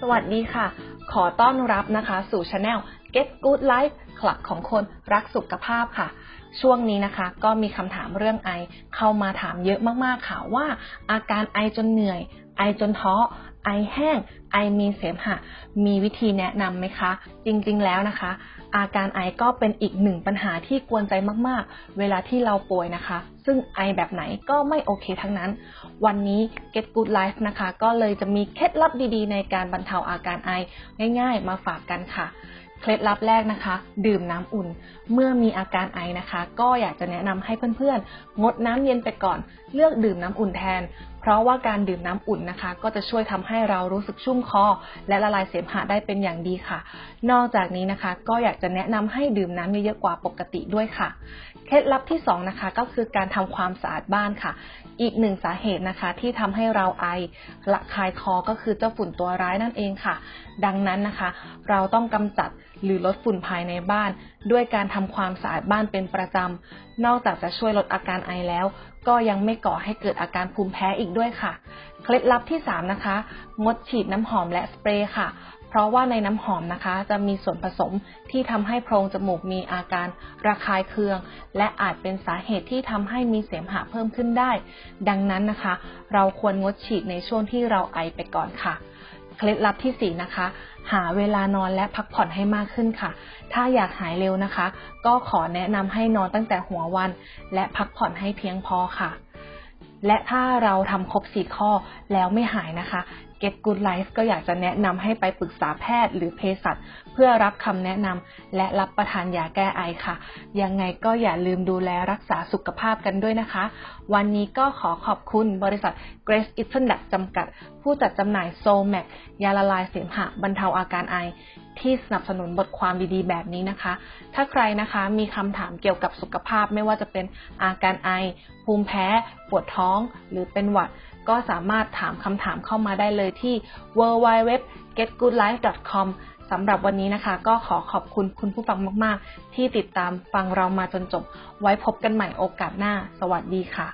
สวัสดีค่ะ ขอต้อนรับนะคะ สู่ช anel Get Good Life คลับของคนรักสุขภาพค่ะ ช่วงนี้นะคะ ก็มีคำถามเรื่องไอเข้ามาถามเยอะมากๆค่ะว่า อาการไอจนเหนื่อย ไอจนท้อ ไอแห้ง ไอมีเสมหะ มีวิธีแนะนำไหมคะ จริงๆแล้วนะคะ อาการไอก็เป็นอีกหนึ่งปัญหาที่กวนใจมากๆ เวลาที่เราป่วยนะคะ ซึ่งไอแบบไหนก็ไม่โอเคทั้งนั้น วันนี้ Get Good Life นะคะ ก็เลยจะมีเคล็ดลับดีๆ ในการบรรเทาอาการไอง่าย ๆ มาฝากกันค่ะเคล็ดลับแรกนะคะ ดื่มน้ำอุ่น เมื่อมีอาการไอนะคะ ก็อยากจะแนะนำให้เพื่อนๆ งดน้ำเย็นไปก่อน เลือกดื่มน้ำอุ่นแทนเพราะว่าการดื่มน้ำอุ่นนะคะ ก็จะช่วยทำให้เรารู้สึกชุ่มคอ และละลายเสมหะได้เป็นอย่างดีค่ะ นอกจากนี้นะคะ ก็อยากจะแนะนำให้ดื่มน้ำเยอะๆกว่าปกติด้วยค่ะ เคล็ดลับที่2นะคะก็คือการทำความสะอาดบ้านค่ะ อีกหนึ่งสาเหตุนะคะที่ทำให้เราไอระคายคอก็คือเจ้าฝุ่นตัวร้ายนั่นเองค่ะ ดังนั้นนะคะ เราต้องกำจัดหรือลดฝุ่นภายในบ้านด้วยการทำความสะอาดบ้านเป็นประจำ นอกจากจะช่วยลดอาการไอแล้ว ก็ยังไม่ก่อให้เกิดอาการภูมิแพ้อีกด้วยค่ะ เคล็ดลับที่ 3 นะคะ งดฉีดน้ำหอมและสเปรย์ค่ะ เพราะว่าในน้ำหอมนะคะ จะมีส่วนผสมที่ทำให้โพรงจมูกมีอาการระคายเคือง และอาจเป็นสาเหตุที่ทำให้มีเสมหะเพิ่มขึ้นได้ ดังนั้นนะคะ เราควรงดฉีดในช่วงที่เราไอไปก่อนค่ะ เคล็ดลับที่ 4 นะคะ หาเวลานอนและพักผ่อนให้มากขึ้นค่ะ ถ้าอยากหายเร็วนะคะ ก็ขอแนะนำให้นอนตั้งแต่หัววัน และพักผ่อนให้เพียงพอค่ะ และถ้าเราทำครบ4ข้อแล้วไม่หายนะคะ Get Good Life ก็อยากจะแนะนำให้ไปปรึกษาแพทย์หรือเภสัชเพื่อรับคำแนะนำและรับประทานยาแก้ไอค่ะ ยังไงก็อย่าลืมดูแลรักษาสุขภาพกันด้วยนะคะ วันนี้ก็ขอขอบคุณบริษัท Grace e a t o n d u t จำกัด ผู้จัดจำหน่าย Soul Mac ยาละลายเสมหะบรรเทาอาการไอ ที่สนับสนุนบทความดีๆ แบบนี้นะคะ ถ้าใครนะคะมีคำถามเกี่ยวกับสุขภาพไม่ว่าจะเป็นอาการไอ ภูมิแพ้ ปวดท้อง หรือเป็นหวัด ก็สามารถถามคำถามเข้ามาได้เลยที่ www.getgoodlife.com สำหรับวันนี้นะคะ ก็ขอขอบคุณคุณผู้ฟังมาก ๆ ที่ติดตามฟังเรามาจนจบ ไว้พบกันใหม่โอกาสหน้า สวัสดีค่ะ